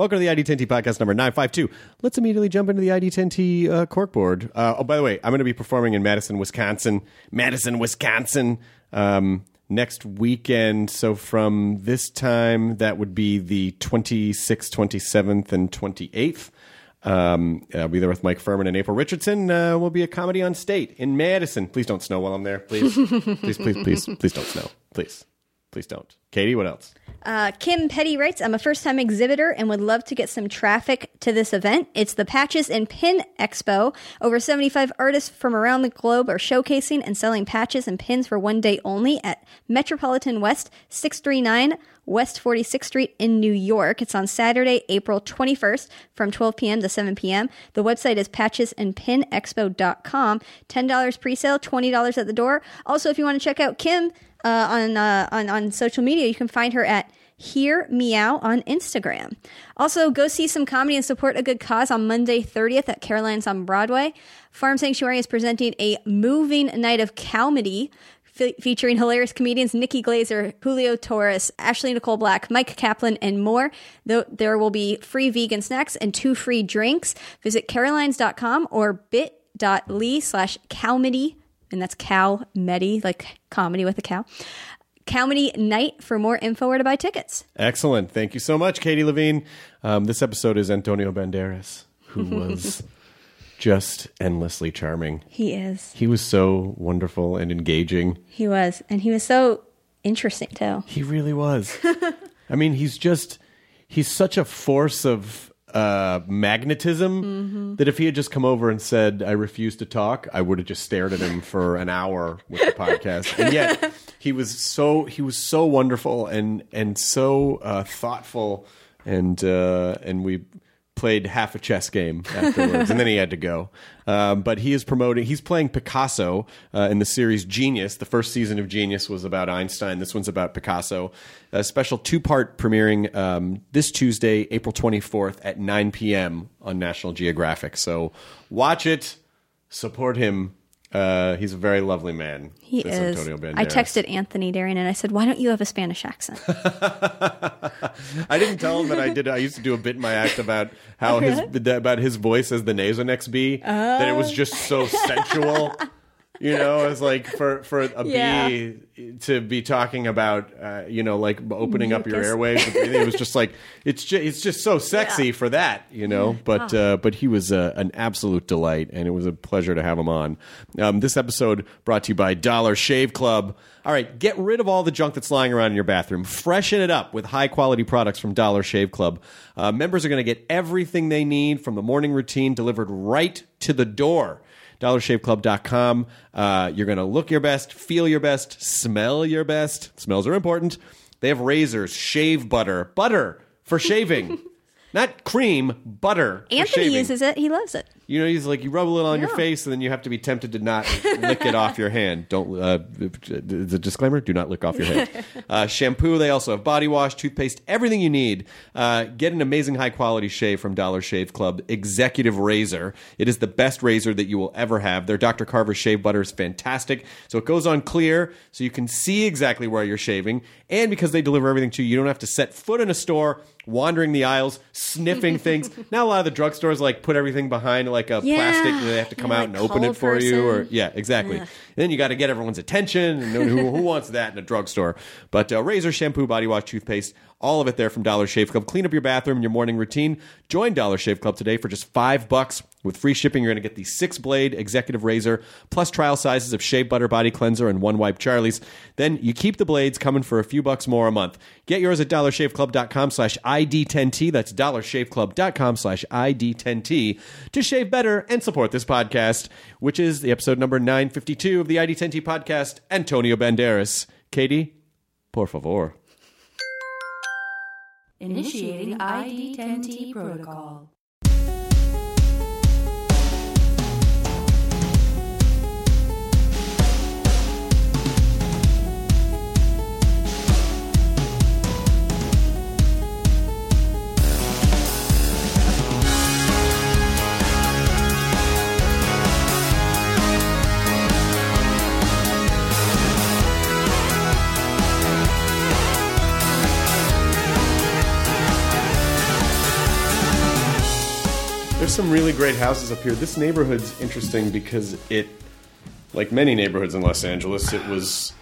Welcome to the ID10T podcast number 952. Let's immediately jump into the ID10T uh, corkboard. Uh, oh, by the way, I'm going to be performing in Madison, Wisconsin. Madison, Wisconsin. Um, next weekend. So from this time, that would be the 26th, 27th, and 28th. Um, I'll be there with Mike Furman and April Richardson. Uh, will be a comedy on state in Madison. Please don't snow while I'm there. Please, please, please, please, please don't snow. Please, please don't. Katie, what else? Uh, Kim Petty writes, I'm a first time exhibitor and would love to get some traffic to this event. It's the Patches and Pin Expo. Over 75 artists from around the globe are showcasing and selling patches and pins for one day only at Metropolitan West 639 West 46th Street in New York. It's on Saturday, April 21st from 12 p.m. to 7 p.m. The website is patchesandpinexpo.com. $10 pre-sale, $20 at the door. Also, if you want to check out Kim uh, on, uh, on, on social media, you can find her at Hear Meow on Instagram. Also, go see some comedy and support a good cause on Monday 30th at Caroline's on Broadway. Farm Sanctuary is presenting a moving night of comedy fe- featuring hilarious comedians Nikki Glazer, Julio Torres, Ashley Nicole Black, Mike Kaplan, and more. There will be free vegan snacks and two free drinks. Visit carolines.com or bit.ly slash comedy, and that's cow medi, like comedy with a cow. Comedy night for more info or to buy tickets. Excellent. Thank you so much, Katie Levine. Um, this episode is Antonio Banderas, who was just endlessly charming. He is. He was so wonderful and engaging. He was. And he was so interesting too. He really was. I mean, he's just, he's such a force of uh, magnetism that if he had just come over and said, I refuse to talk, I would have just stared at him for an hour with the podcast. And yet, he was so, he was so wonderful and, and so uh, thoughtful. And, uh, and we, played half a chess game afterwards, and then he had to go. Um, but he is promoting. He's playing Picasso uh, in the series Genius. The first season of Genius was about Einstein. This one's about Picasso. A special two-part premiering um, this Tuesday, April 24th at 9 p.m. on National Geographic. So watch it, support him. Uh, he's a very lovely man. He is. Antonio I texted Anthony Darian and I said, Why don't you have a Spanish accent? I didn't tell him that I did. I used to do a bit in my act about how his about his voice as the Nasonex bee. That it was just so sensual. You know, it's like for for a Yeah. bee to be talking about, uh, you know, like opening up your airways. It was just like it's just it's just so sexy for that, you know. But uh, but he was uh, an absolute delight, and it was a pleasure to have him on. Um, this episode brought to you by Dollar Shave Club. All right, get rid of all the junk that's lying around in your bathroom. Freshen it up with high quality products from Dollar Shave Club. Uh, members are going to get everything they need from the morning routine delivered right to the door. DollarShaveClub.com. Uh, you're going to look your best, feel your best, smell your best. Smells are important. They have razors, shave butter, butter for shaving. Not cream, butter. Anthony uses it. He loves it. You know, he's like you rub a little on your Yeah. face, and then you have to be tempted to not lick it off your hand. Don't. Uh, the disclaimer: Do not lick off your hand. Uh, shampoo. They also have body wash, toothpaste, everything you need. Uh, get an amazing high quality shave from Dollar Shave Club Executive Razor. It is the best razor that you will ever have. Their Dr. Carver shave butter is fantastic. So it goes on clear, so you can see exactly where you're shaving, and because they deliver everything to you, you don't have to set foot in a store. Wandering the aisles, sniffing things. Now a lot of the drugstores like put everything behind like a Yeah. plastic. They have to come Yeah, out like and open it for you, or yeah, exactly. Yeah. Then you got to get everyone's attention. And who, who wants that in a drugstore? But uh, razor, shampoo, body wash, toothpaste, all of it there from Dollar Shave Club. Clean up your bathroom and your morning routine. Join Dollar Shave Club today for just five bucks. With free shipping, you're going to get the six blade executive razor plus trial sizes of shea butter body cleanser and one wipe Charlie's. Then you keep the blades coming for a few bucks more a month. Get yours at dollarshaveclub.com slash ID10T. That's dollarshaveclub.com slash ID10T to shave better and support this podcast, which is the episode number 952 of the ID10T podcast. Antonio Banderas. Katie, por favor. Initiating ID10T protocol. There's some really great houses up here. This neighborhood's interesting because it, like many neighborhoods in Los Angeles, it was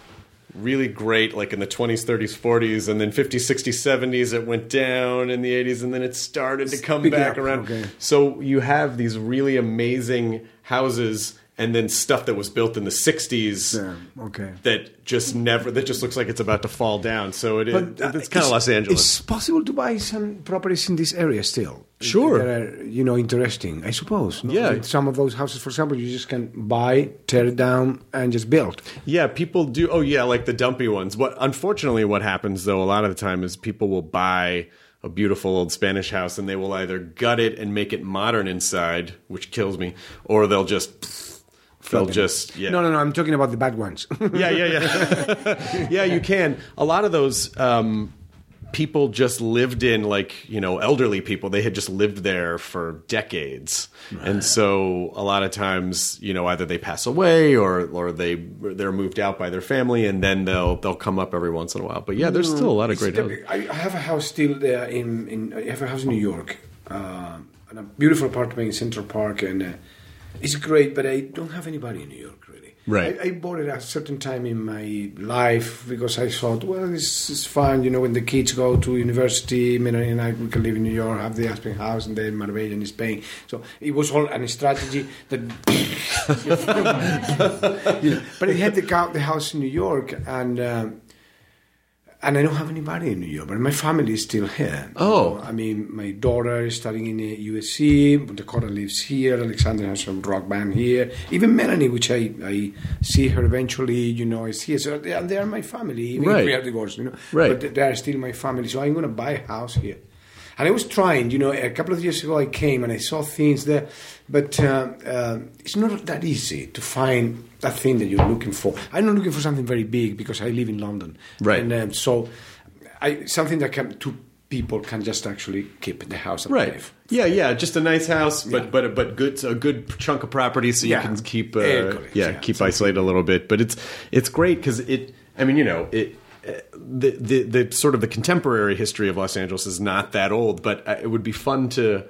really great like in the 20s, 30s, 40s, and then 50s, 60s, 70s it went down in the 80s, and then it started to come it back up, around. okay. So you have these really amazing houses and then stuff that was built in the 60s Yeah, okay. that just never, that just looks like it's about to fall down. So it, But, uh, it's kind of Los Angeles. It's possible to buy some properties in this area still. Sure. That are, you know, interesting, I suppose. no? Yeah. Some of those houses, for example, you just can buy, tear it down, and just build. Yeah, people do. Oh, yeah, like the dumpy ones. What unfortunately, what happens though, a lot of the time is people will buy a beautiful old Spanish house and they will either gut it and make it modern inside, which kills me, or they'll just they'll just yeah. No, no, no, I'm talking about the bad ones. yeah, yeah, yeah. yeah, you can. A lot of those um, people just lived in, like, you know, elderly people. They had just lived there for decades. And so a lot of times, you know, either they pass away or, or they, they're moved out by their family and then they'll, they'll come up every once in a while. But yeah, there's still a lot of great houses. I have a house still there in, in I have a house in New York, uh, and a beautiful apartment in Central Park, and uh, it's great. But I don't have anybody in New York really. Right. I, I bought it at a certain time in my life because I thought, well, this is fun. You know, when the kids go to university, Melanie and I we can live in New York, have the Aspen house, and then Marbella in Spain. So it was all a strategy that. you know, but I had the, the house in New York, and. Um, and I don't have anybody in New York, but my family is still here. Oh. You know, I mean, my daughter is studying in USC. Dakota lives here. Alexander has some rock band here. Even Melanie, which I, I see her eventually, you know, is here. So they are, they are my family. Even Right. if we are divorced, you know. Right. But they are still my family. So I'm going to buy a house here. And I was trying, you know, a couple of years ago I came and I saw things there, but uh, uh, it's not that easy to find that thing that you're looking for. I'm not looking for something very big because I live in London, Right. And um, so, I something that can two people can just actually keep the house alive. Right. Yeah, yeah, just a nice house, but Yeah. but but good a good chunk of property, so you Yeah. can keep uh, Yeah, yeah, keep isolated a little bit. But it's it's great because it. I mean, you know, it. The, the the sort of the contemporary history of Los Angeles is not that old, but uh, it would be fun to.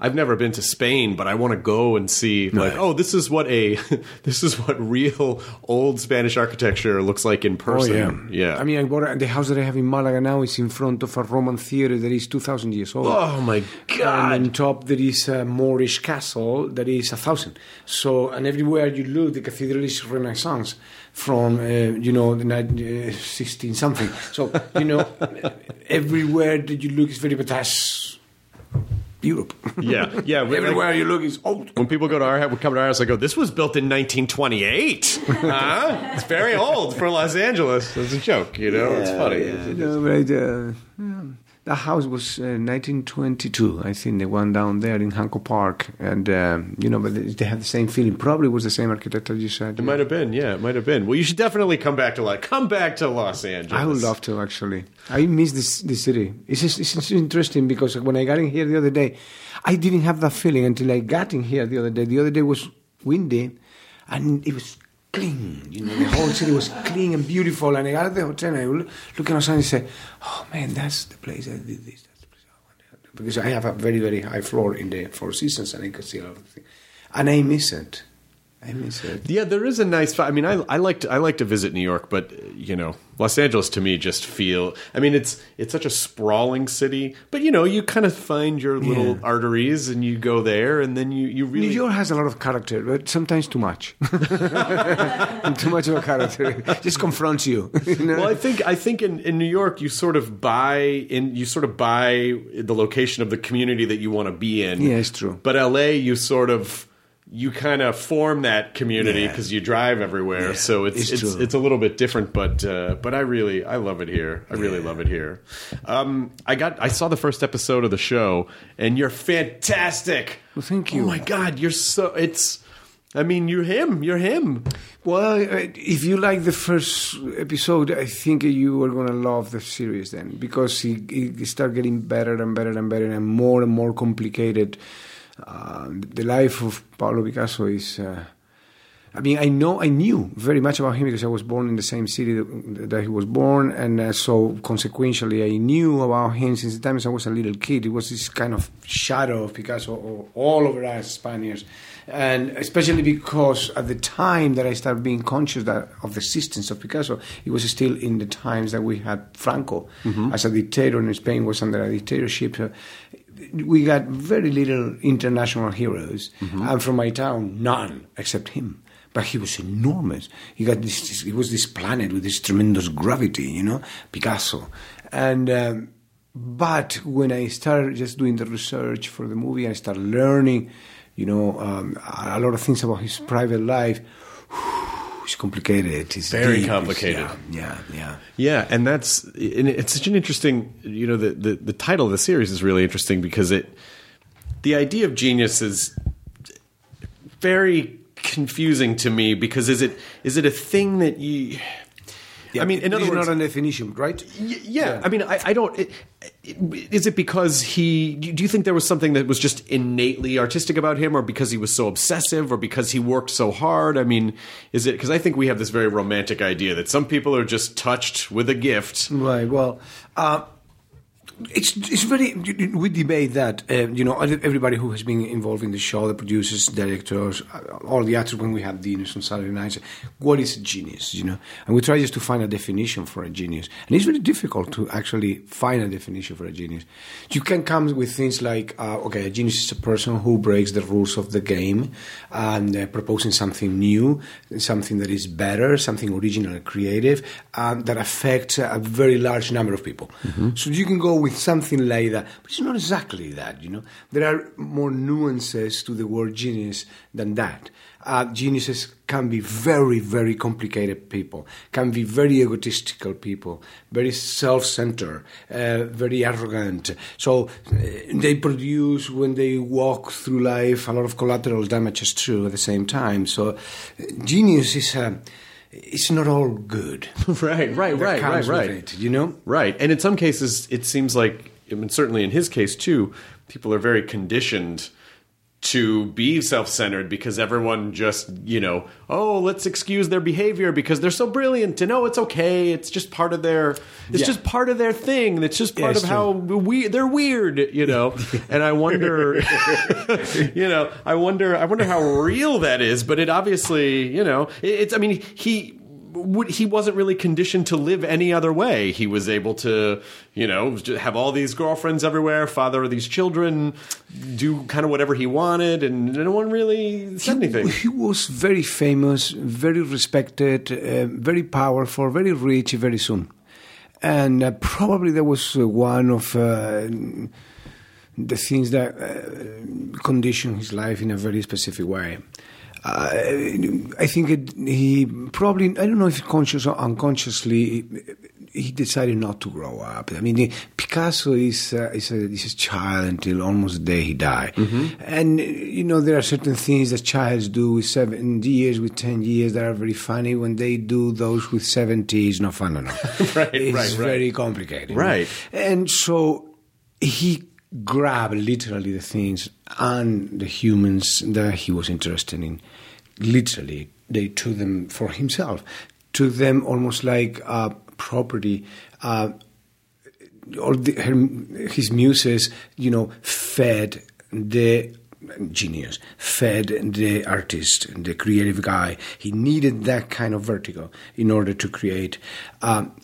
I've never been to Spain, but I want to go and see like, oh, this is what a this is what real old Spanish architecture looks like in Oh person. yeah, yeah. I mean, I bought a, the house that I have in Malaga now is in front of a Roman theater that is two thousand years old. oh my god! And on top there is a Moorish castle that is a thousand. So and everywhere you look, the cathedral is Renaissance from uh, you know the ni- uh, sixteen something. So you know everywhere that you look is very, but that's Europe. yeah, yeah. we- like- everywhere you look is old. When people go to our would come to our house, I go, "This was built in 1928. huh? It's very old for Los Angeles." It's a joke, you know. it's funny. It's- it's- No, but, uh, yeah. That house was uh, 1922, I think, the one down there in Hancock Park, and um, you know, but they have the same feeling. Probably was the same architect as you said. It might have been, yeah, it might have been. Well, you should definitely come back to like come back to Los Angeles. I would love to actually. I miss this this city. It's just, it's interesting because when I got in here the other day, I didn't have that feeling until I got in here the other day. The other day was windy, and it was clean. You know, the whole city was clean and beautiful. And I got at the hotel and I would look outside and say, "Oh man, that's the place I did this. That's the place I wanted." Because I have a very very high floor in the Four Seasons, and I can see a lot of things, and I miss it. I miss it. Yeah, there is a nice. I mean, I I like to, I like to visit New York, but you know, Los Angeles to me just feel. I mean, it's it's such a sprawling city, but you know, you kind of find your little Yeah. arteries and you go there, and then you you really New York has a lot of character, but sometimes too much. too much of a character just confronts you. you know? Well, I think I think in, in New York you sort of buy in you sort of buy the location of the community that you want to be in. Yeah, it's true. But LA, you sort of you kind of form that community Yeah. because you drive everywhere. Yeah, so it's it's it's, it's a little bit different. But uh, but I really I love it here. I really love it here. Um, I got I saw the first episode of the show, and you're fantastic. Well, thank you. Oh my God, you're so it's. I mean, you're him. You're him. Well, if you like the first episode, I think you are going to love the series then because it, it start getting better and better and better and more and more complicated. Uh, the life of Pablo Picasso is. Uh, I mean, I know I knew very much about him because I was born in the same city that, that he was born, and uh, so consequentially, I knew about him since the time I was a little kid. It was this kind of shadow of Picasso all- over us Spaniards, and especially because at the time that I started being conscious that of the existence of Picasso, it was still in the times that we had Franco as a dictator, and Spain was under a dictatorship. Uh, we got very little international heroes, and from my town, none except him. But he was enormous. He got this. this he was this planet with this tremendous gravity, you know, Picasso. And um, but when I started just doing the research for the movie, I started learning, you know, um, a lot of things about his private life. It's complicated. It's Very deep, it's- complicated. Yeah, yeah, yeah. Yeah, and that's and it's such an interesting. You know, the, the the title of the series is really interesting because it the idea of genius is very confusing to me because is it is it a thing that you I mean, in other words, not a definition, right? Y- yeah, I mean, I, I don't. It, it, is it because he? Do you think there was something that was just innately artistic about him, or because he was so obsessive, or because he worked so hard? I mean, is it because I think we have this very romantic idea that some people are just touched with a gift. Right. Well, uh, it's it's very we debate that uh, you know everybody who has been involved in the show, the producers, directors, uh, all the actors when we have dinners on Saturday nights, what is a genius? You know, and we try just to find a definition for a genius, and it's very difficult to actually find a definition for a genius. You can come with things like, uh, okay, a genius is a person who breaks the rules of the game and uh, proposing something new, something that is better, something original and creative um, that affects a very large number of people. So you can go with something like that, but it's not exactly that. You know, there are more nuances to the word genius than that. Uh, geniuses can be very, very complicated people, can be very egotistical people, very self-centered, uh, very arrogant. So uh, they produce, when they walk through life, a lot of collateral damages too at the same time. So uh, genius is a, it's not all good. right, right, right, right, right. it, you know? Right, and in some cases, it seems like, I mean, certainly in his case too, people are very conditioned to be self-centered because everyone just, you know, oh, let's excuse their behavior because they're so brilliant, and oh, it's okay, it's just part of their, it's Yeah. just part of their thing. It's just Yeah, part it's of how we they're weird, you know. and I wonder, you know, I wonder, I wonder how real that is. But it obviously, you know, it, it's. I mean, he he wasn't really conditioned to live any other way. He was able to, you know, have all these girlfriends everywhere, father these children, do kind of whatever he wanted, and no one really said anything. He was very famous, very respected, uh, very powerful, very rich very soon. And uh, probably that was uh, one of uh, the things that uh, conditioned his life in a very specific way. Uh, I think it, he probably, I don't know if conscious or unconsciously, he decided not to grow up. I mean, Picasso is, uh, is, a, is a child until almost the day he died. And, uh, you know, there are certain things that childs do with seven years, with 10 years that are very funny. When they do those with 70, it's not fun at all. Right, it's right, right. very complicated. Right. And so he grabbed literally the things and the humans that he was interested in. Literally, they took them for himself, took them almost like uh, property. Uh, all the, her, his muses, you know, fed the genius, fed the artist, the creative guy. He needed that kind of vertigo in order to create. Um,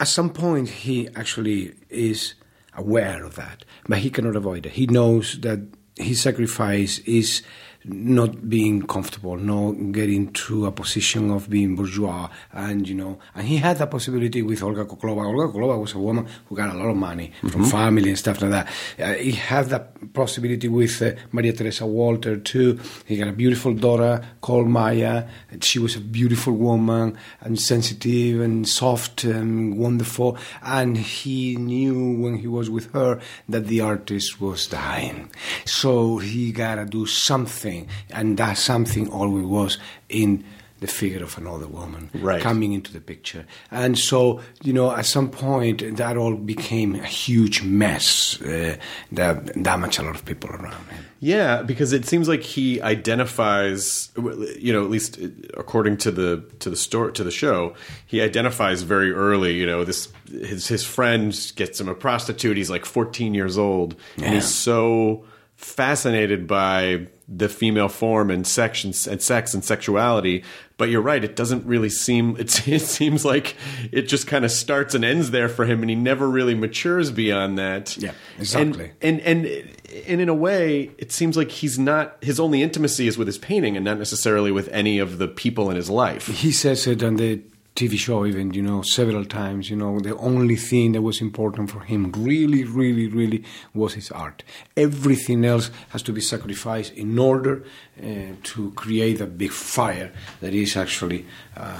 at some point, he actually is aware of that, but he cannot avoid it. He knows that his sacrifice is not being comfortable, not getting to a position of being bourgeois, and you know, and he had that possibility with Olga Khokhlova. Olga Khokhlova was a woman who got a lot of money from family and stuff like that. Uh, he had that possibility with uh, Maria Teresa Walter too. He got a beautiful daughter called Maya. She was a beautiful woman and sensitive and soft and wonderful. And he knew when he was with her that the artist was dying. So he gotta do something, and that something always was in the figure of another woman Right. coming into the picture. And so, you know, at some point, that all became a huge mess uh, that damaged a lot of people around him. Yeah, because it seems like he identifies, you know, at least according to the to the story to the show, he identifies very early. You know, this his his friend gets him a prostitute. He's like 14 years old, and he's so fascinated by the female form and sex and, and sex and sexuality. But you're right; it doesn't really seem. It seems like it just kind of starts and ends there for him, and he never really matures beyond that. Yeah, exactly. And and and in a way, it seems like he's not. His only intimacy is with his painting, and not necessarily with any of the people in his life. He says it on the TV show, even, you know, several times. You know, the only thing that was important for him, really, really, really, was his art. Everything else has to be sacrificed in order uh, to create a big fire that is actually. Uh,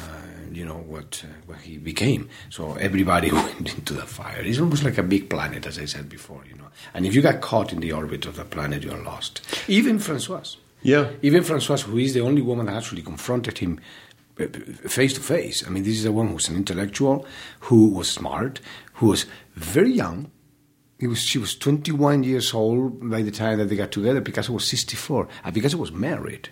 you know what uh, what he became. So everybody went into the fire. It's almost like a big planet, as I said before. You know, and if you got caught in the orbit of the planet, you're lost. Even Francoise. Yeah. Even Francoise, who is the only woman that actually confronted him face to face. I mean, this is a woman who's an intellectual, who was smart, who was very young. He was, she was 21 years old by the time that they got together. Picasso was 64. And Picasso was married.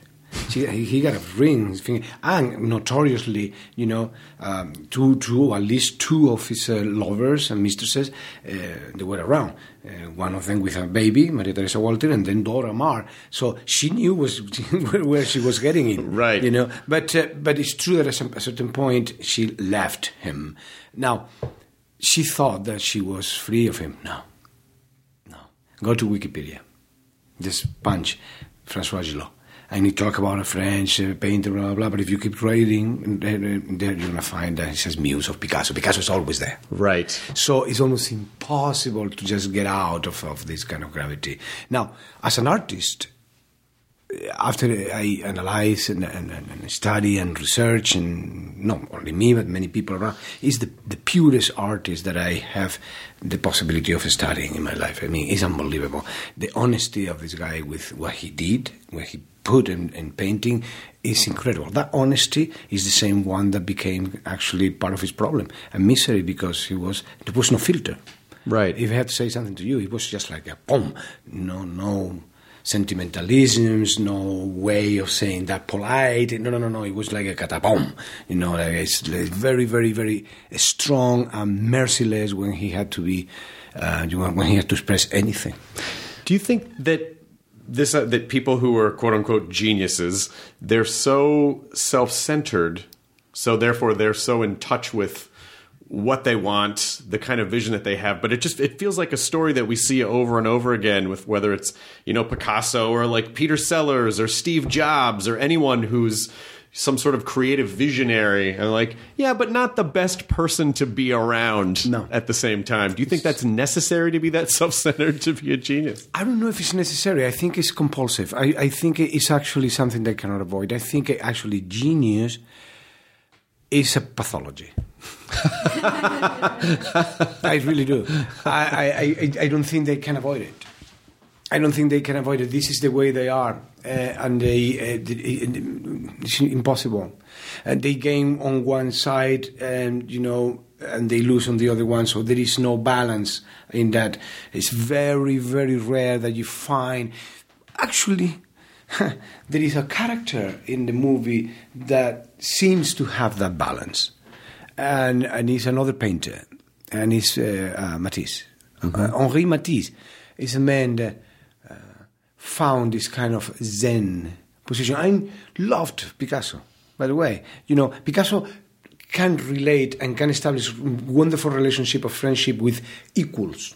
She, he got a ring, his finger, and notoriously, you know, um, two, two, at least two of his uh, lovers and mistresses, uh, they were around. Uh, one of them with a baby, Maria Teresa Walter, and then Dora Maar. So she knew was where, she was getting in, Right. You know, but uh, but it's true that at some- a certain point she left him. Now, she thought that she was free of him. No, no. Go to Wikipedia. Just punch Francoise Gilot. And you talk about a French uh, painter, blah, blah, blah. But if you keep reading, there you're going to find that it says muse of Picasso. Picasso is always there. Right. So it's almost impossible to just get out of, of this kind of gravity. Now, as an artist, after I analyze and, and, and study and research, and not only me, but many people around, is the, the purest artist that I have the possibility of studying in my life. I mean, it's unbelievable. The honesty of this guy with what he did, what he put in, in painting, is incredible. That honesty is the same one that became actually part of his problem and misery because he was there was no filter. Right. If he had to say something to you, it was just like a boom. No, no sentimentalisms, no way of saying that polite. No, no, no, no. It was like a catapom. You know, like it's very, very, very strong and merciless when he had to be, uh, you know, when he had to express anything. Do you think that this uh, that people who are quote unquote geniuses they're so self-centered, so therefore they're so in touch with what they want, the kind of vision that they have, but it just it feels like a story that we see over and over again with whether it's, you know, Picasso or like Peter Sellers or Steve Jobs or anyone who's some sort of creative visionary and like, yeah, but not the best person to be around No. at the same time. Do you think that's necessary to be that self-centered to be a genius? I don't know if it's necessary. I think it's compulsive. I, I think it's actually something they cannot avoid. I think actually genius is a pathology. I really do. I, I, I, I don't think they can avoid it. I don't think they can avoid it. This is the way they are, uh, and they uh, it's impossible. And they gain on one side, and you know, and they lose on the other one. So there is no balance in that. It's very, very rare that you find. Actually, there is a character in the movie that seems to have that balance, and and he's another painter, and he's uh, uh, Matisse, uh, Henri Matisse is a man that uh, found this kind of Zen position. I loved Picasso, by the way. You know, Picasso can relate and can establish wonderful relationship of friendship with equals.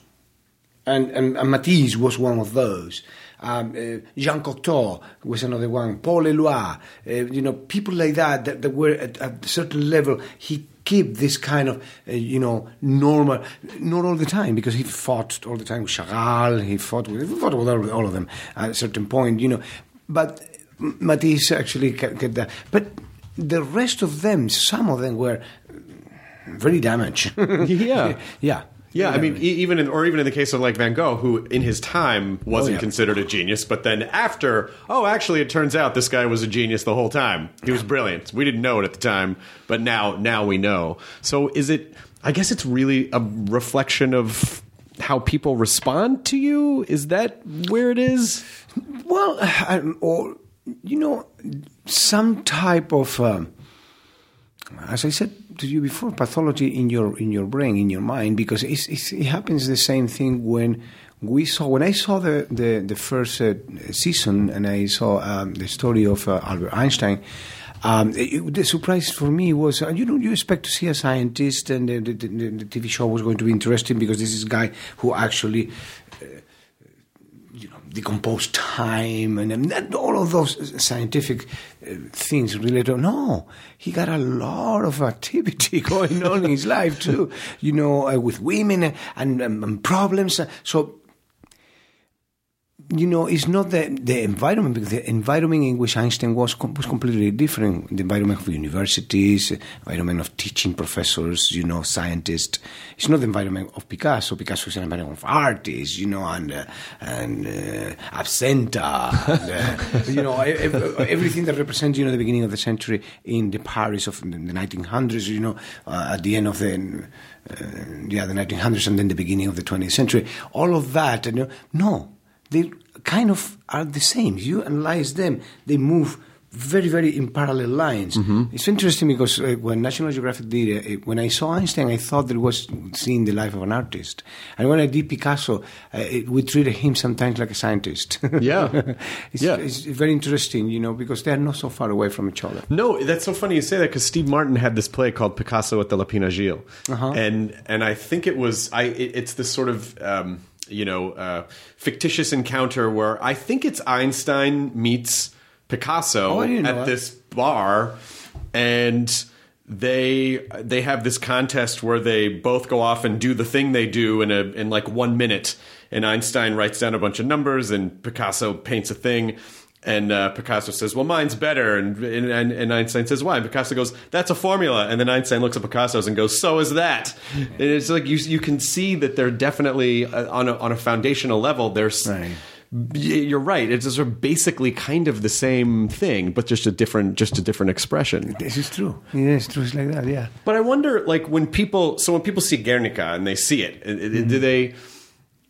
And, and, and Matisse was one of those. Um, uh, Jean Cocteau was another one. Paul Eluard, uh, you know, people like that that, that were at, at a certain level. He keep this kind of, uh, you know, normal, not all the time, because he fought all the time with Chagall, he fought with, he fought with all, all of them at a certain point, you know. But Matisse actually kept that. But the rest of them, some of them were very damaged. Yeah. yeah. Yeah, I mean, e- even in, or even in the case of like Van Gogh, who in his time wasn't Oh, yeah. considered a genius, but then after, oh, actually, it turns out this guy was a genius the whole time. He was brilliant. We didn't know it at the time, but now, now we know. So, is it? I guess it's really a reflection of how people respond to you. Is that where it is? Well, um, or you know, some type of, um, as I said to you before, pathology in your in your brain, in your mind, because it's, it's, it happens the same thing when we saw when I saw the the, the first uh, season and I saw um, the story of uh, Albert Einstein. Um, it, the surprise for me was, uh, you know, you expect to see a scientist, and the, the, the, the TV show was going to be interesting because this is a guy who actually you know, decompose time and, and all of those scientific uh, things related. No, he got a lot of activity going on in his life too, you know, uh, with women and, and, and problems. So, you know, it's not the, the environment, because the environment in which Einstein was com- was completely different. The environment of universities, environment of teaching professors, you know, scientists. It's not the environment of Picasso. Picasso is an environment of artists, you know, and uh, and uh, absenta, and, uh, you know, everything that represents, you know, the beginning of the century in the Paris of the 1900s, you know, uh, at the end of the uh, yeah the 1900s and then the beginning of the 20th century. All of that, you know, no they kind of are the same. You analyze them, they move very, very in parallel lines. It's interesting because uh, when National Geographic did it, uh, when I saw Einstein, I thought that it was seeing the life of an artist. And when I did Picasso, uh, it, we treated him sometimes like a scientist. Yeah. it's, Yeah. it's very interesting, you know, because they're not so far away from each other. No, that's so funny you say that because Steve Martin had this play called Picasso at the Lapin Agile, and and I think it was I it, it's this sort of um, you know uh, fictitious encounter where I think it's Einstein meets Picasso Oh, I didn't know at this bar, and they they have this contest where they both go off and do the thing they do in a in like one minute, and Einstein writes down a bunch of numbers, and Picasso paints a thing. And uh, Picasso says, "Well, mine's better," and, and and Einstein says, "Why?" And Picasso goes, "That's a formula." And then Einstein looks at Picasso's and goes, "So is that." And it's like you you can see that they're definitely uh, on a on a foundational level. There's Right. You're right. It's sort of basically kind of the same thing, but just a different, just a different expression. This is true. Yeah, it's true. It's like that, yeah. But I wonder, like, when people, so when people see Guernica and they see it, i- i- do they?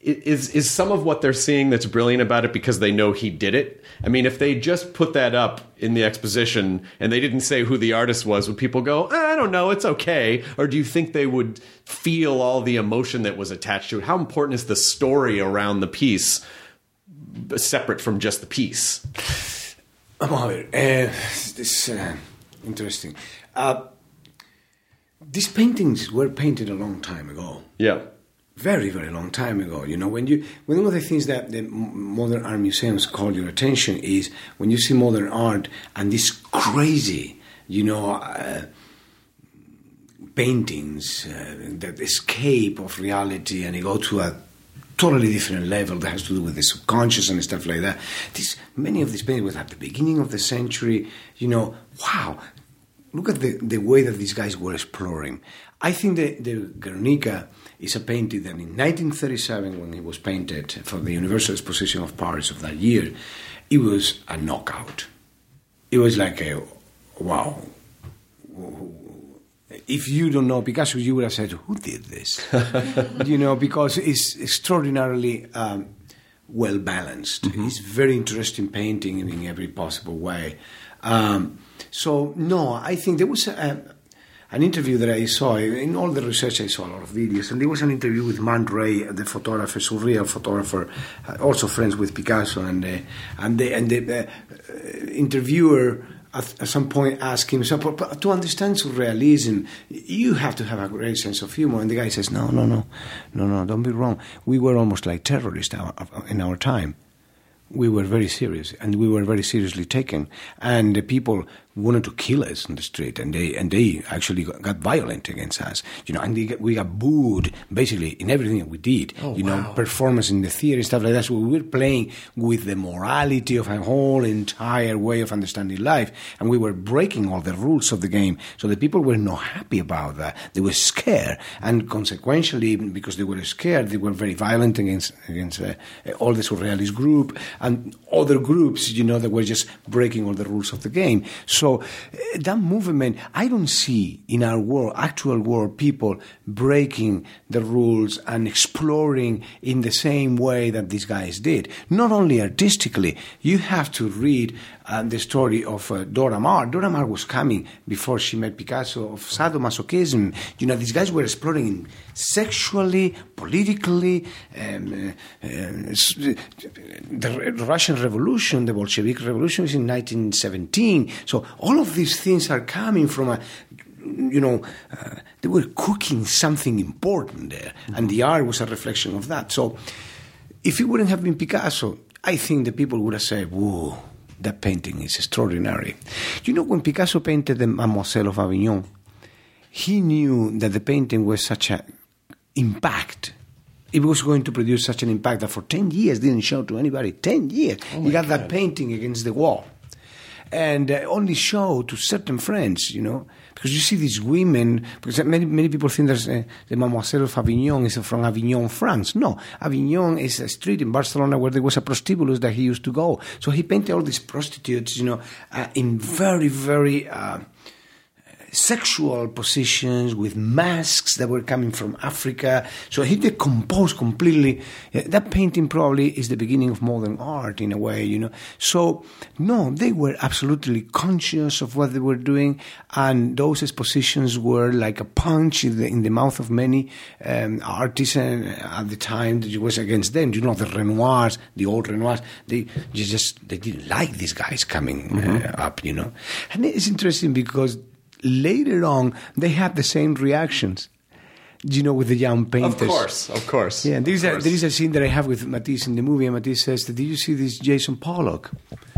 Is is some of what they're seeing that's brilliant about it because they know he did it? I mean, if they just put that up in the exposition and they didn't say who the artist was, would people go, "Ah, "I don't know, it's okay"? Or do you think they would feel all the emotion that was attached to it? How important is the story around the piece, separate from just the piece? Vamos a ver. Eh, this uh, interesting. Uh, these paintings were painted a long time ago. Yeah. Very, very long time ago. You know, when you when one of the things that the modern art museums call your attention is when you see modern art and this crazy, you know, uh, paintings uh, that escape of reality and they go to a totally different level that has to do with the subconscious and stuff like that. This, many of these paintings were at the beginning of the century, you know, wow, look at the, the way that these guys were exploring. I think the, the Guernica is a painting that in 1937, when it was painted for the Universal Exposition of Paris of that year, it was a knockout. It was like a wow. If you don't know Picasso, you would have said, "Who did this?" you know, because it's extraordinarily um, well balanced. It's very interesting painting in every possible way. Um, so no, I think there was a, an interview that I saw in all the research. I saw a lot of videos, and there was an interview with Man Ray, the photographer, surreal photographer, uh, also friends with Picasso, and uh, and the and the uh, interviewer at, some point asked him, so, but to understand surrealism, you have to have a great sense of humor. And the guy says, no, no, no, no, no, don't be wrong. We were almost like terrorists in our time. We were very serious, and we were very seriously taken. And the people wanted to kill us in the street, and they and they actually got, got violent against us. You know, and they got, we got booed basically in everything that we did. you know, performance in the theater, and stuff like that. So we were playing with the morality of a whole entire way of understanding life, and we were breaking all the rules of the game. So the people were not happy about that. They were scared, and consequentially, because they were scared, they were very violent against against uh, all the surrealist group and other groups. You know, that were just breaking all the rules of the game. So uh, that movement, I don't see in our world, actual world, people breaking the rules and exploring in the same way that these guys did. Not only artistically, you have to read uh, the story of uh, Dora Maar. Dora Maar was coming before she met Picasso of sadomasochism. You know, these guys were exploring sexually, politically, um, uh, the Russian Revolution, the Bolshevik Revolution was in 1917. So all of these things are coming from a you know, uh, they were cooking something important there, and the art was a reflection of that. So, if it wouldn't have been Picasso, I think the people would have said, "Whoa, that painting is extraordinary." You know, when Picasso painted the Mademoiselle of Avignon, he knew that the painting was such an impact. It was going to produce such an impact that for ten years didn't show to anybody. Ten years, oh he got that painting against the wall and uh, only show to certain friends, you know, because you see these women. Because many many people think there's uh, the Mademoiselle of Avignon is from Avignon, France. No, Avignon is a street in Barcelona where there was a prostibulus that he used to go. So he painted all these prostitutes, you know, uh, in very very. Uh, sexual positions with masks that were coming from Africa. So he decomposed completely. Uh, That painting probably is the beginning of modern art in a way, you know. So, no, they were absolutely conscious of what they were doing, and those expositions were like a punch in the, in the mouth of many um, artists at the time that it was against them. You know, the Renoirs, the old Renoirs, they just they didn't like these guys coming uh, up, you know. And it's interesting because later on they had the same reactions. You know, with the young painters. Of course, of course. Yeah, there is, a, there is a scene that I have with Matisse in the movie, and Matisse says, "Did you see this Jason Pollock?"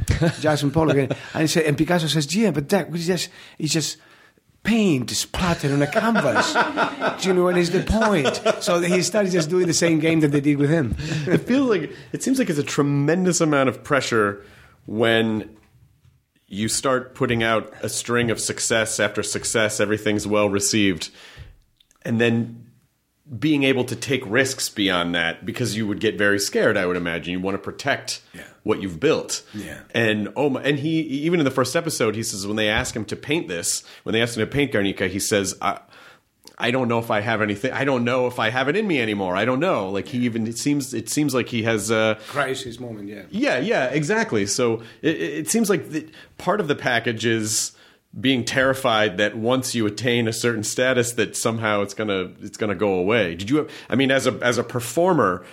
Jason Pollock, and, and, said, and Picasso says, "Yeah, but that was just it's just paint splattered on a canvas." Do you know what is the point? So he started just doing the same game that they did with him. it feels like it seems like it's a tremendous amount of pressure when you start putting out a string of success after success, everything's well received, and then being able to take risks beyond that because you would get very scared. I would imagine you want to protect what you've built. Yeah. And oh my, and he even in the first episode he says when they ask him to paint this, when they asked him to paint Guernica, he says. I, I don't know if I have anything. I don't know if I have it in me anymore. I don't know. Like he even it seems it seems like he has uh, Crisis moment, yeah. yeah, yeah, exactly. So it, it seems like the, part of the package is being terrified that once you attain a certain status, that somehow it's gonna it's gonna go away. Did you? I mean, as a as a performer,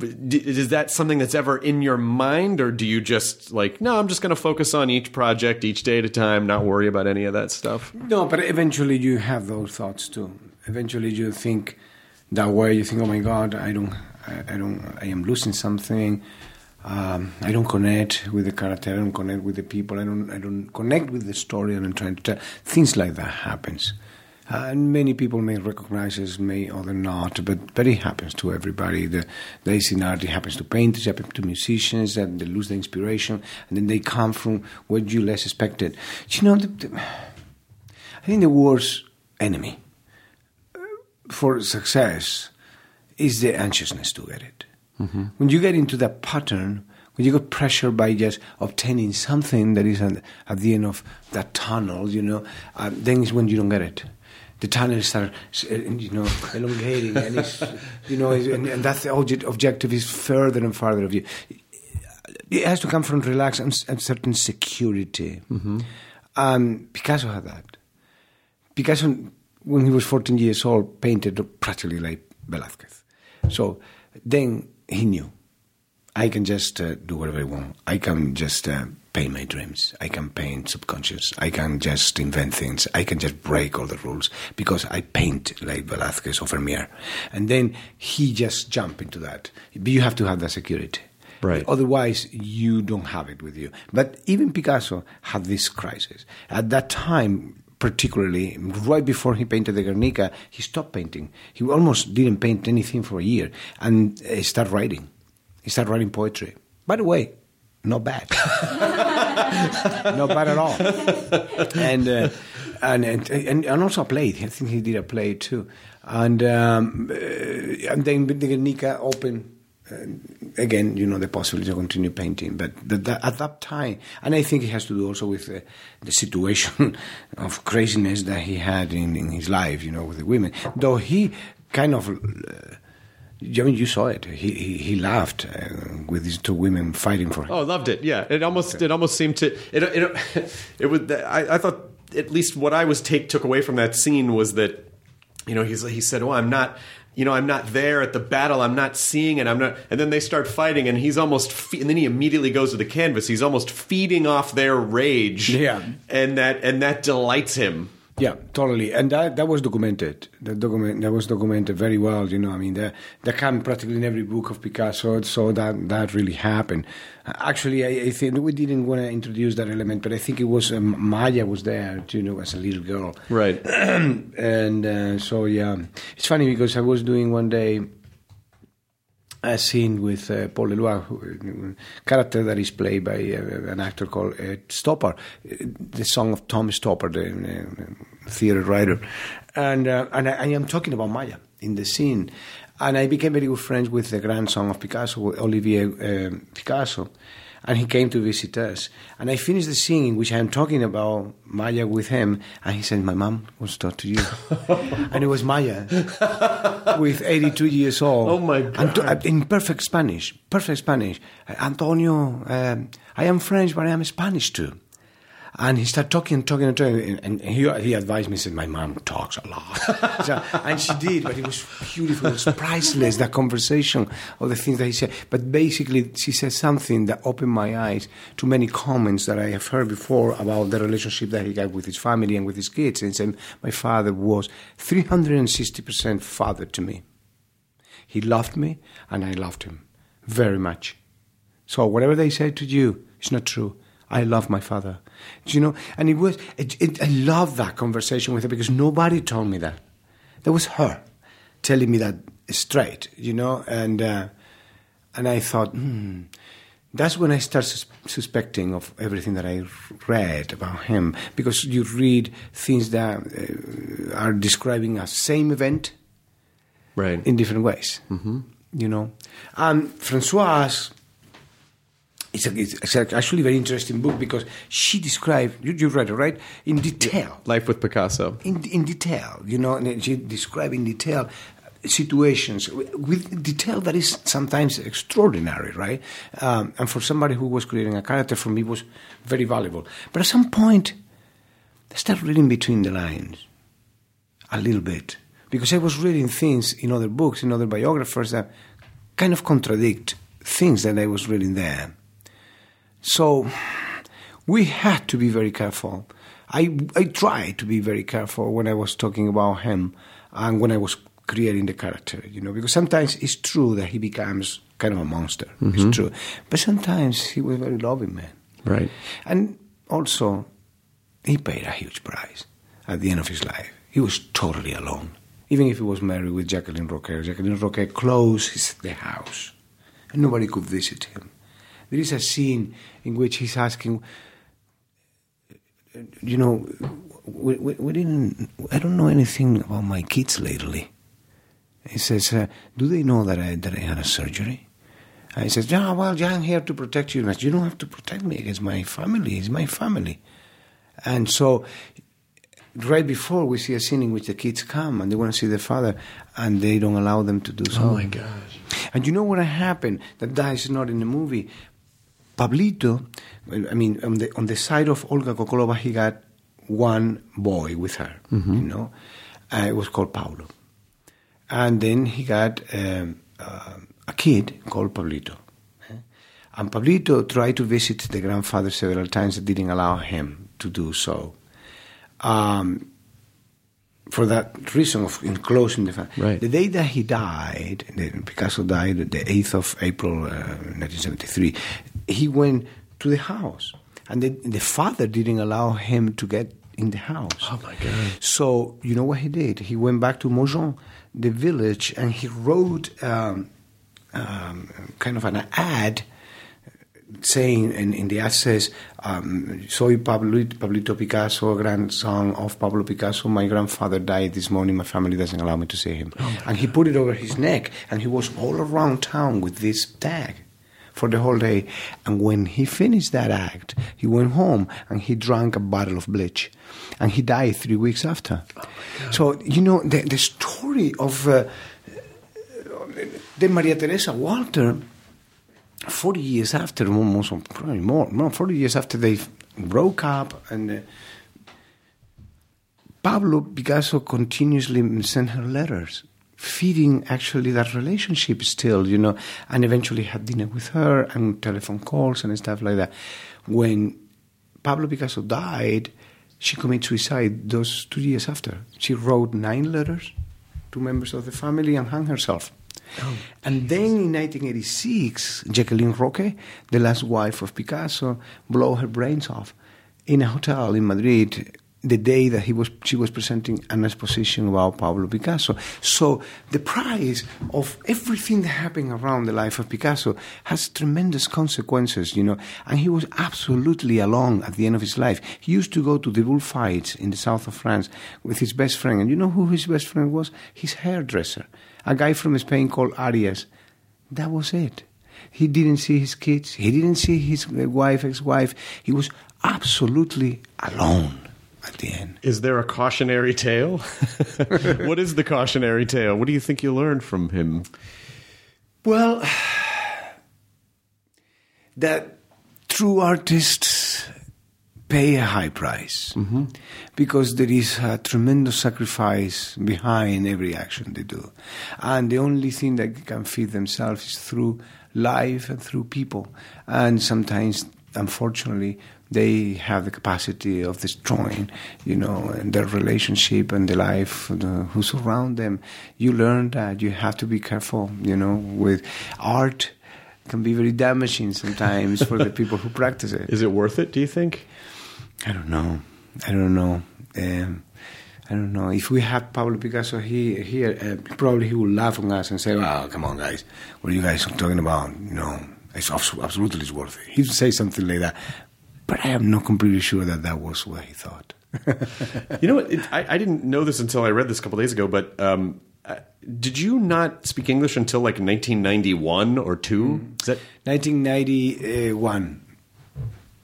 is that something that's ever in your mind, or do you just like, no, I'm just gonna focus on each project each day at a time, not worry about any of that stuff? No, but eventually you have those thoughts too. Eventually you think that way. You think, "Oh my God, I don't, I, I don't, I am losing something. Um, I don't connect with the character. I don't connect with the people. I don't, I don't connect with the story that I'm trying to tell. Things like that happens." Uh, and many people may recognize us, may other not, but, but it happens to everybody. The, the art, it happens to painters, it happens to musicians, and they lose the inspiration, and then they come from what you less expected. You know, the, the, I think the worst enemy uh, for success is the anxiousness to get it. When you get into that pattern, when you get pressured by just obtaining something that is at, at the end of that tunnel, you know, uh, then is when you don't get it. The tunnel starts, uh, you know, elongating, and it's, you know, and, and that object, objective is further and farther of you. It has to come from relax and, and certain security. Um, Picasso had that. Picasso when he was 14 years old, painted practically like Velázquez. So then he knew I can just uh, do whatever I want. I can just uh, paint my dreams. I can paint subconscious. I can just invent things. I can just break all the rules because I paint like Velázquez or Vermeer. And then he just jumped into that. But you have to have that security. Right. Otherwise, you don't have it with you. But even Picasso had this crisis. At that time, particularly right before he painted the Guernica, he stopped painting. He almost didn't paint anything for a year and uh, started writing. He started writing poetry. By the way, not bad. not bad at all. And, uh, and, and and also played. I think he did a play too. And um, uh, and then the Guernica opened uh, again, you know, the possibility to continue painting. But the, the, at that time, and I think it has to do also with the, the situation of craziness that he had in, in his life, you know, with the women. Though he kind of. Uh, I mean, you saw it. He he, he laughed uh, with these two women fighting for him. Oh, loved it. Yeah, it almost it almost seemed to it it, it was. I, I thought at least what I was take took away from that scene was that you know he's he said, "Oh, I'm not." You know, I'm not there at the battle. I'm not seeing it. I'm not. And then they start fighting, and he's almost. Fe- and then he immediately goes to the canvas. He's almost feeding off their rage. Yeah. and that and that delights him. Yeah, totally, and that that was documented. That document that was documented very well. You know, I mean, that that came practically in every book of Picasso. So that that really happened. Actually, I, I think we didn't want to introduce that element, but I think it was um, Maya was there, you know, as a little girl, Right. and uh, so yeah, it's funny because I was doing one day a scene with uh, Paul Leloir, who, character that is played by uh, an actor called uh, Stoppard, uh, the song of Tom Stoppard, the uh, theater writer, and uh, and I, I am talking about Maya in the scene, and I became very good friends with the grandson of Picasso, Olivier uh, Picasso. And he came to visit us. And I finished the scene in which I am talking about Maya with him. And he said, My mom wants to talk to you. and it was Maya with 82 years old. Oh, my And to- uh, in perfect Spanish, perfect Spanish. Antonio, um, I am French, but I am Spanish too. And he started talking and talking and talking. And, he, he advised me, he said, My mom talks a lot. So- and she did, but it was beautiful. It was priceless, that conversation of the things that he said. But basically, she said something that opened my eyes to many comments that I have heard before about the relationship that he had with his family and with his kids. And said, My father was 360% father to me. He loved me, and I loved him very much. So whatever they say to you, it's not true. I love my father. Do you know? And it was. It, it, I love that conversation with her because nobody told me that. That was her telling me that straight. You know, and uh, and I thought, hmm. That's when I start sus- suspecting of everything that I read about him because you read things that uh, are describing a same event Right. in different ways. Mm-hmm. You know, and Francoise. It's, a, it's actually a very interesting book because she described you, you read it right in detail Life with Picasso. in, in detail, you know, and she described in detail situations with, detail that is sometimes extraordinary, right? Um, and for somebody who was creating a character, for me, was very valuable. But at some point, I started reading between the lines a little bit because I was reading things in other books, in other biographers that kind of contradict things that I was reading there. So we had to be very careful. I, I tried to be very careful when I was talking about him and when I was creating the character, you know, because sometimes it's true that he becomes kind of a monster. It's mm-hmm. true. But sometimes he was a very loving man. Right. And also, he paid a huge price at the end of his life. He was totally alone. Even if he was married with Jacqueline Roque, Jacqueline Roque closed his, the house, and nobody could visit him. There is a scene in which he's asking, you know, we, we, we didn't, I don't know anything about my kids lately. He says, uh, do they know that I, that I had a surgery? And he says, yeah, well, yeah, I'm here to protect you. And I said, you don't have to protect me against my family. It's my family. And so, right before we see a scene in which the kids come and they want to see their father, and they don't allow them to do so. Oh my gosh. And you know what happened? That is not in the movie. Pablito, I mean, on the on the side of Olga Khokhlova, he got one boy with her, you know, Uh, it was called Paulo. And then he got um, uh, a kid called Pablito. eh? And Pablito tried to visit the grandfather several times didn't allow him to do so. Um, for that reason of enclosing the family. Right. The day that he died, Picasso died the 8th of April uh, 1973, he went to the house. And the, the father didn't allow him to get in the house. Oh, my God. So, you know what he did? He went back to Mougins, the village, and he wrote um, um, kind of an ad saying, and in the ad says, um, Soy Pablito, Pablito Picasso, grandson of Pablo Picasso. My grandfather died this morning. My family doesn't allow me to see him. and he put it over his neck, and he was all around town with this tag for the whole day. And when he finished that act, he went home and he drank a bottle of bleach. And he died three weeks after. so, you know, the, the story of uh, the Maria Teresa Walter, 40 years after, almost probably more, no, 40 years after they broke up, and uh, Pablo Picasso continuously sent her letters, feeding actually that relationship still, you know, and eventually had dinner with her and telephone calls and stuff like that. When Pablo Picasso died, she committed suicide those two years after. She wrote nine letters to members of the family and hung herself. Oh, and then in 1986, Jacqueline Roque, the last wife of Picasso, blew her brains off in a hotel in Madrid the day that he was, she was presenting an exposition about Pablo Picasso. So the price of everything that happened around the life of Picasso has tremendous consequences, you know. And he was absolutely alone at the end of his life. He used to go to the bullfights in the south of France with his best friend. And you know who his best friend was? His hairdresser, a guy from Spain called Arias. That was it. He didn't see his kids. He didn't see his wife, ex-wife. He was absolutely alone at the end. Is there a cautionary tale? what is the cautionary tale? What do you think you learned from him? Well, that true artists pay a high price mm-hmm. because there is a tremendous sacrifice behind every action they do. And the only thing that can feed themselves is through life and through people. And sometimes, unfortunately, they have the capacity of destroying, you know, their relationship and the life the, who surround them. You learn that you have to be careful, you know, with art can be very damaging sometimes for the people who practice it. Is it worth it, do you think? I don't know. I don't know. Um, I don't know. If we had Pablo Picasso here, here uh, probably he would laugh on us and say, "Well, come on, guys, what are you guys talking about? You know, it's absolutely it's worth it." He would say something like that, but I am not completely sure that that was what he thought. You know what? It, I, I didn't know this until I read this a couple days ago, but um, uh, did you not speak English until like 1991 or 2? Is that 1991.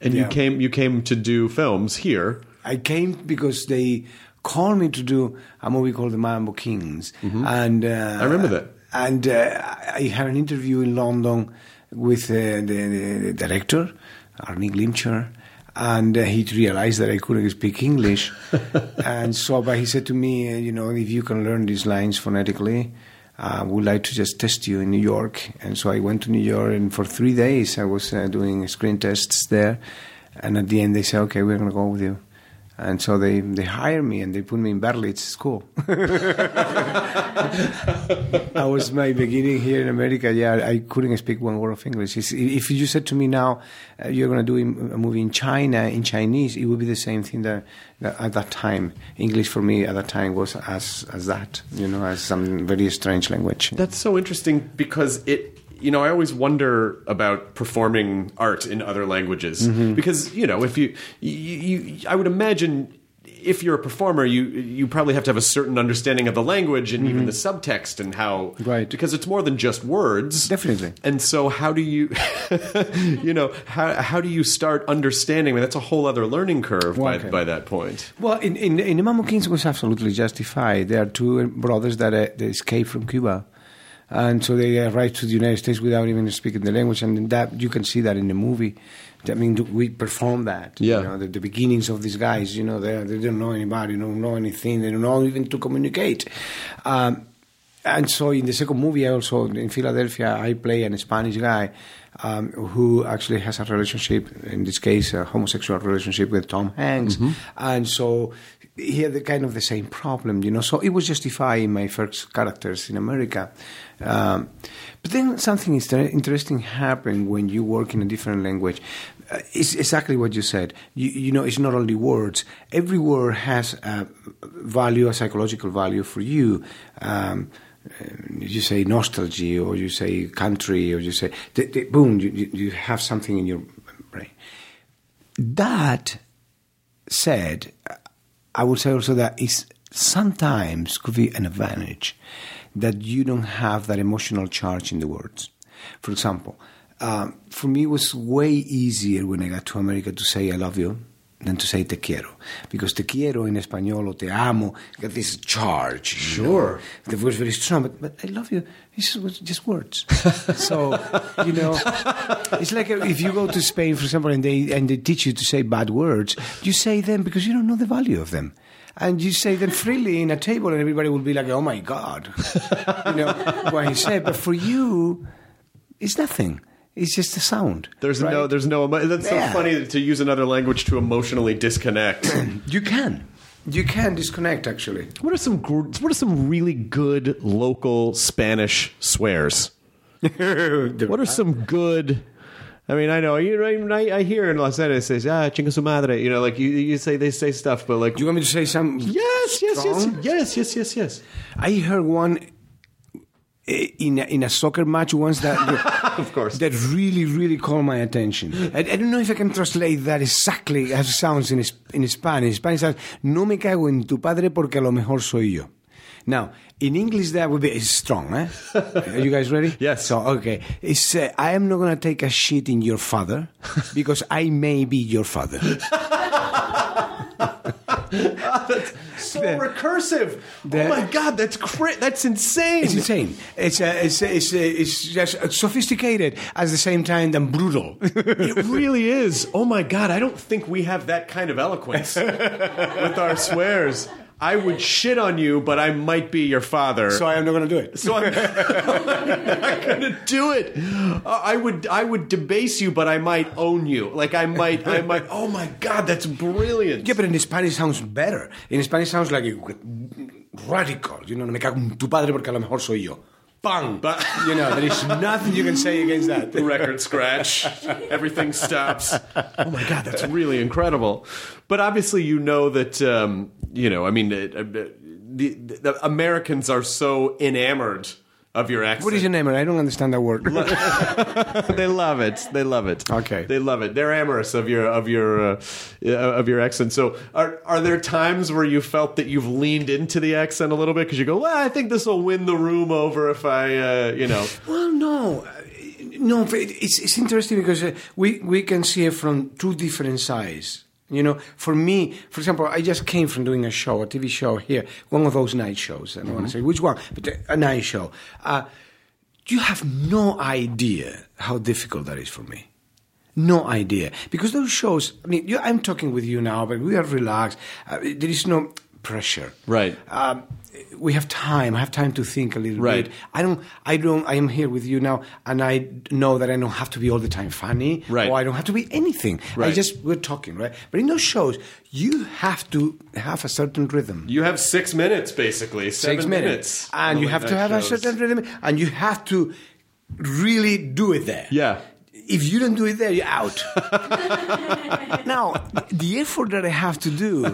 and you came you came to do films here? I came because they called me to do a movie called The Mambo Kings, and uh, Mm-hmm. I remember that. And uh, I had an interview in London with uh, the, the director, Arne Glimcher, and uh, he realized that I couldn't speak English, and so but he said to me, uh, you know, if you can learn these lines phonetically. I would like to just test you in New York. And so I went to New York, and for three days I was uh, doing screen tests there. And at the end, they said, okay, we're going to go with you. And so they, they hired me and they put me in Berlitz School. I was my beginning here in America. Yeah, I couldn't speak one word of English. It's- If you said to me now, uh, you're going to do a movie in China, in Chinese, it would be the same thing that, that at that time. English for me at that time was as, as that, you know, as some very strange language. That's so interesting because it you know, I always wonder about performing art in other languages because you know, if you, you, you, I would imagine if you're a performer, you you probably have to have a certain understanding of the language and even the subtext and how Right. because it's more than just words. Definitely. And so, how do you, you know, how how do you start understanding? I mean, that's a whole other learning curve by, Okay. by that point. Well, in, in, in the Kings was absolutely justified. There are two brothers that, uh, that escaped from Cuba. And so they arrive to the United States without even speaking the language, and that you can see that in the movie. I mean, we perform that. Yeah. You know, the, the beginnings of these guys, you know, they they don't know anybody, don't know anything, they don't know even to communicate. Um, and so in the second movie, I also in Philadelphia, I play a Spanish guy um, who actually has a relationship, in this case, a homosexual relationship with Tom Hanks, and so he had the kind of the same problem, you know. So it was justifying my first characters in America. Um, but then something interesting happened when you work in a different language. Uh, it's exactly what you said. You, you know, it's not only words. Every word has a value, a psychological value for you. Um, uh, you say nostalgia, or you say country, or you say boom. You you have something in your brain. That said, I would say also that is sometimes could be an advantage that you don't have that emotional charge in the words. For example, um, for me, it was way easier when I got to America to say I love you than to say te quiero. Because te quiero in español or te amo got this charge. you know. Sure. The word's very strong, but, but I love you. It's just, just words. so, you know, it's like if you go to Spain, for example, and they, and they teach you to say bad words, you say them because you don't know the value of them. And you say them freely in a table, and everybody will be like, oh my God, you know, what he said. But for you, it's nothing. It's just a sound. There's right? no, there's no. emo- That's Yeah. so funny to use another language to emotionally disconnect. You can. You can disconnect, actually. what are some? gr- What are some really good local Spanish swears? What are some good? I mean, I know you. know, I, I hear in Los Angeles says ah chinga su madre. You know, like you, you say they say stuff, but like Do you want me to say some? yes, yes, yes, strong? yes, yes, yes, yes. I heard one in a, in a soccer match once that Of course. that really really caught my attention. I, I don't know if I can translate that exactly as it sounds in in Spanish. Spanish says, "No me cago en tu padre porque a lo mejor soy yo." Now, in English, that would be it's strong. Eh? Are you guys ready? Yes. So, okay, it's uh, I am not gonna take a shit in your father because I may be your father. So recursive. the- oh my god, that's cra- that's insane. It's insane. It's uh, it's it's uh, it's just sophisticated at the same time than brutal. It really is. Oh my god, I don't think we have that kind of eloquence with our swears. I would shit on you, but I might be your father. so I am not going to do it. So I'm not gonna do it. Uh, I would I would debase you, but I might own you. Like I might I might. Oh my god, that's brilliant. Yeah, but in Spanish sounds better. In Spanish sounds like radical. You know, me cago en tu padre porque a lo mejor soy yo. Bang! But- you know, there is nothing you can say against that. the record scratch. Everything stops. Oh my god, that's really incredible. But obviously, you know that um, you know. I mean, uh, uh, the, the Americans are so enamored of your accent. What is your name? I don't understand that word. they love it. They love it. Okay. They love it. They're amorous of your of your uh, of your accent. So, are are there times where you felt that you've leaned into the accent a little bit because you go, well, I think this will win the room over if I, uh, you know. Well, no, no. It's it's interesting because uh, we we can see it from two different sides. You know, for me, for example, I just came from doing a show, a TV show here, one of those night shows. I don't want to say which one, but a night show. Uh, you have no idea how difficult that is for me. No idea. Because those shows, I mean, you, I'm talking with you now, but we are relaxed. Uh, there is no pressure. Right. Um, we have time. I have time to think a little Right. bit. I don't. I don't. I am here with you now, and I know that I don't have to be all the time funny, Right. or I don't have to be anything. I Right. just we're talking, right? But in those shows, you have to have a certain rhythm. You have six minutes, basically. Seven Six minutes, and you have to have night a certain rhythm, and you have to really do it there. Yeah. If you don't do it there, you're out. now, the effort that I have to do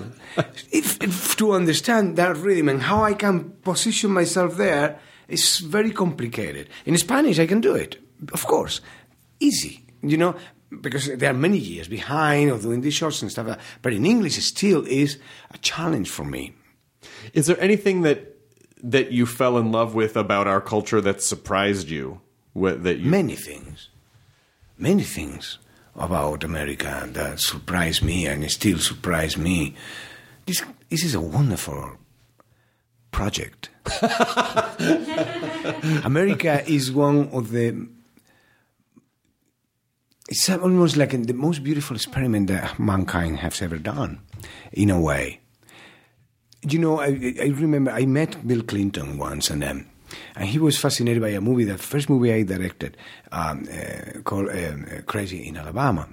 if, if to understand that rhythm and how I can position myself there is very complicated. In Spanish, I can do it, of course, easy, you know, because there are many years behind of doing these shows and stuff. Uh, but in English, it still is a challenge for me. Is there anything that that you fell in love with about our culture that surprised you? What, that you many things, many things about America that surprised me and still surprise me. This, this is a wonderful, project. America is one of the. It's almost like the most beautiful experiment that mankind has ever done, in a way. You know, I, I remember I met Bill Clinton once, and um, and he was fascinated by a movie, the first movie I directed, um, uh, called um, Crazy in Alabama.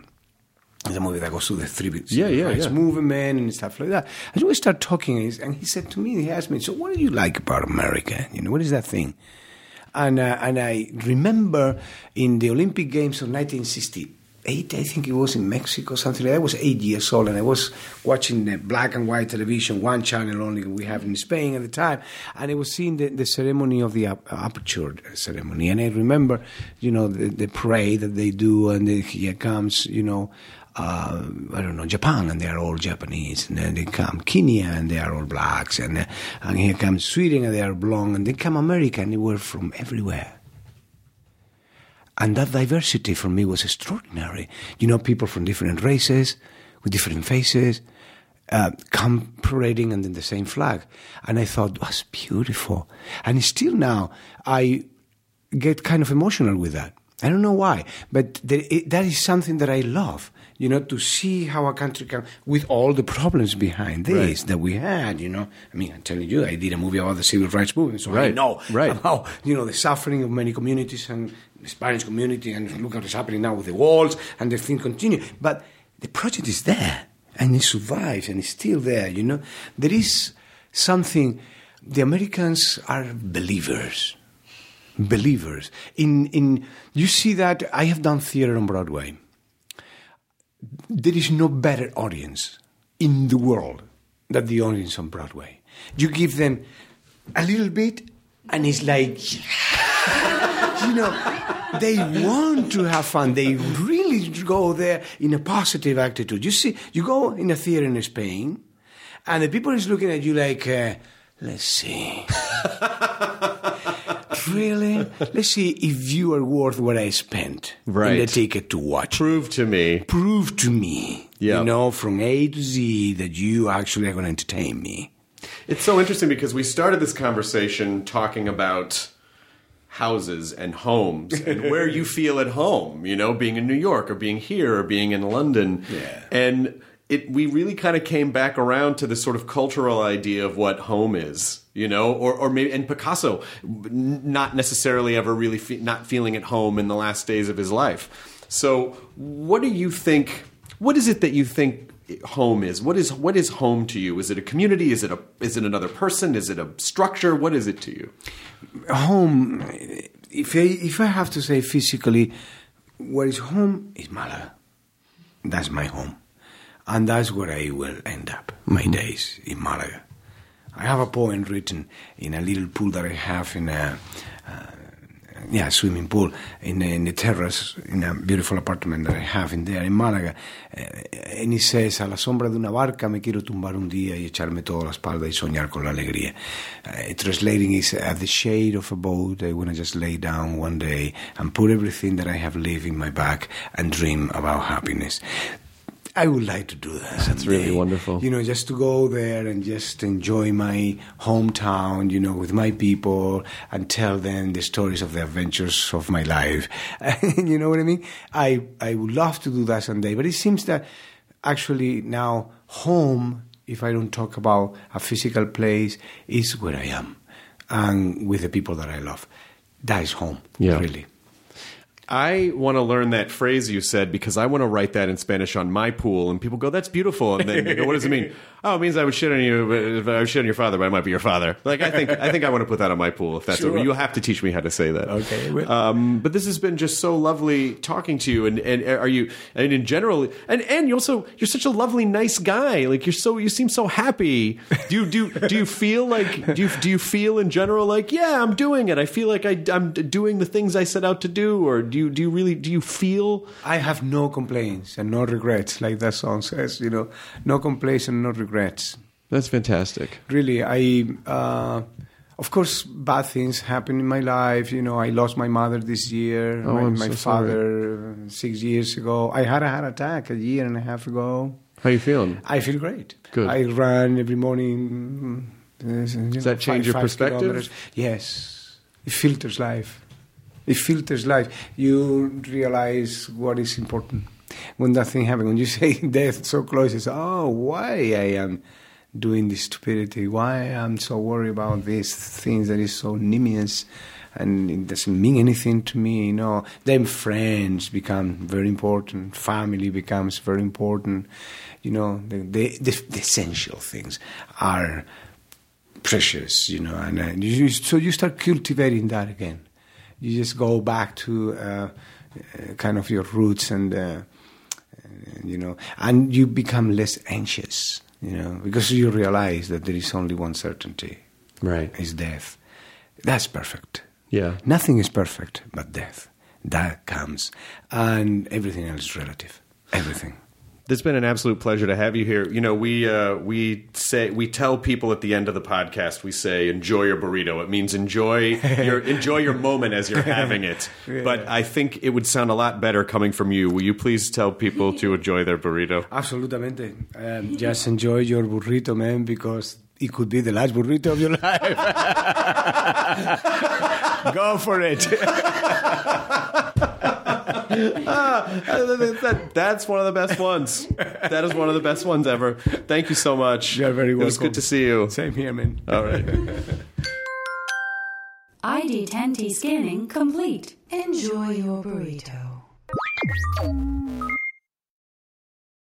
It's a movie that goes through the three bits. Yeah, yeah, yeah. movement and stuff like that. And we start talking, and, and he said to me, he asked me, "So, what do you like about America? You know, what is that thing?" And uh, and I remember in the Olympic Games of 1968, I think it was in Mexico, something like that. I was eight years old, and I was watching the black and white television, one channel only we have in Spain at the time, and I was seeing the, the ceremony of the ap- aperture ceremony, and I remember, you know, the, the parade that they do, and the, here comes, you know. Uh, I don't know, Japan, and they are all Japanese. And then they come Kenya, and they are all blacks. And, uh, and here comes Sweden, and they are blonde. And they come America, and they were from everywhere. And that diversity for me was extraordinary. You know, people from different races, with different faces, uh, come parading under the same flag. And I thought, that's beautiful. And still now, I get kind of emotional with that. I don't know why, but there, it, that is something that I love. You know, to see how a country can, with all the problems behind this Right. that we had. You know, I mean, I'm telling you, I did a movie about the civil rights movement, so I Right, know right. about you know the suffering of many communities and the Spanish community, and look at what's happening now with the walls, and the thing continue. But the project is there, and it survives, and it's still there. You know, there is something. The Americans are believers believers. In in you see that I have done theater on Broadway. There is no better audience in the world than the audience on Broadway. You give them a little bit, and it's like, you know, they want to have fun. They really go there in a positive attitude. You see, you go in a theater in Spain, and the people is looking at you like, uh, let's see. really? Let's see if you are worth what I spent in the ticket to watch. Prove to me. Prove to me, Yeah. you know, from A to Z, that you actually are going to entertain me. It's so interesting because we started this conversation talking about houses and homes and where you feel at home, you know, being in New York or being here or being in London. Yeah. And it we really kind of came back around to this sort of cultural idea of what home is, you know, or or maybe and Picasso not necessarily ever really fe- not feeling at home in the last days of his life. So, what do you think what is it that you think home is? What is what is home to you? Is it a community? Is it a is it another person? Is it a structure? What is it to you? Home, if I, if I have to say physically, where is home is Malaga. That's my home. And that's where I will end up my days in Malaga. I have a poem written in a little pool that I have in a, uh, yeah, swimming pool in, in the terrace in a beautiful apartment that I have in there in Málaga. Uh, and he says, a la sombra de una barca me quiero tumbar un día y echarme toda la espalda y soñar con la alegría. Uh, translating is, at the shade of a boat, I want to just lay down one day and put everything that I have lived in my back and dream about happiness. I would like to do that. That's really wonderful. You know, just to go there and just enjoy my hometown, you know, with my people and tell them the stories of the adventures of my life. you know what I mean? I, I would love to do that someday, but it seems that actually now home, if I don't talk about a physical place, is where I am and with the people that I love. That is home, Yeah. really. I want to learn that phrase you said because I want to write that in Spanish on my pool, and people go, "That's beautiful." And then they go, what does it mean? Oh, it means I would shit on you. but If I would shit on your father, but I might be your father. Like I think, I think I want to put that on my pool. If that's Sure. you'll have to teach me how to say that. Okay, Um, but this has been just so lovely talking to you, and, and are you? And in general, and and you also you're such a lovely, nice guy. Like you're so you seem so happy. Do you do do you feel like do you do you feel in general like yeah I'm doing it? I feel like I, I'm doing the things I set out to do, or do you do you really do you feel? I have no complaints and no regrets, like that song says, you know, no complaints and no regrets. That's fantastic. Really, I, uh, of course, bad things happen in my life. You know, I lost my mother this year, Oh, my, my so father uh, six years ago. I had a heart attack a year and a half ago. How you feeling? I feel great. Good. I run every morning Does that change your perspective? Yes, it filters life. It filters life. You realize what is important when that thing happens. When you say death so close, it's oh, why I am doing this stupidity? Why I'm so worried about these things that is so nimious and it doesn't mean anything to me. You know, then friends become very important. Family becomes very important. You know, the the, the, the essential things are precious. You know, and uh, you, so you start cultivating that again. You just go back to uh, uh, kind of your roots and. Uh, you know, and you become less anxious, you know, because you realize that there is only one certainty, Right. is death. That's perfect. Yeah. Nothing is perfect but death. That comes, and everything else is relative. Everything. It's been an absolute pleasure to have you here. You know, we uh, we say we tell people at the end of the podcast, we say enjoy your burrito. It means enjoy your enjoy your moment as you're having it. But I think it would sound a lot better coming from you. Will you please tell people to enjoy their burrito? Absolutamente. Um, just enjoy your burrito, man, because it could be the last burrito of your life. Go for it. Ah, that- that's one of the best ones. That is one of the best ones ever. Thank you so much. You're very It was good to see you. Same here, man. All right. ID10T scanning complete. Enjoy your burrito.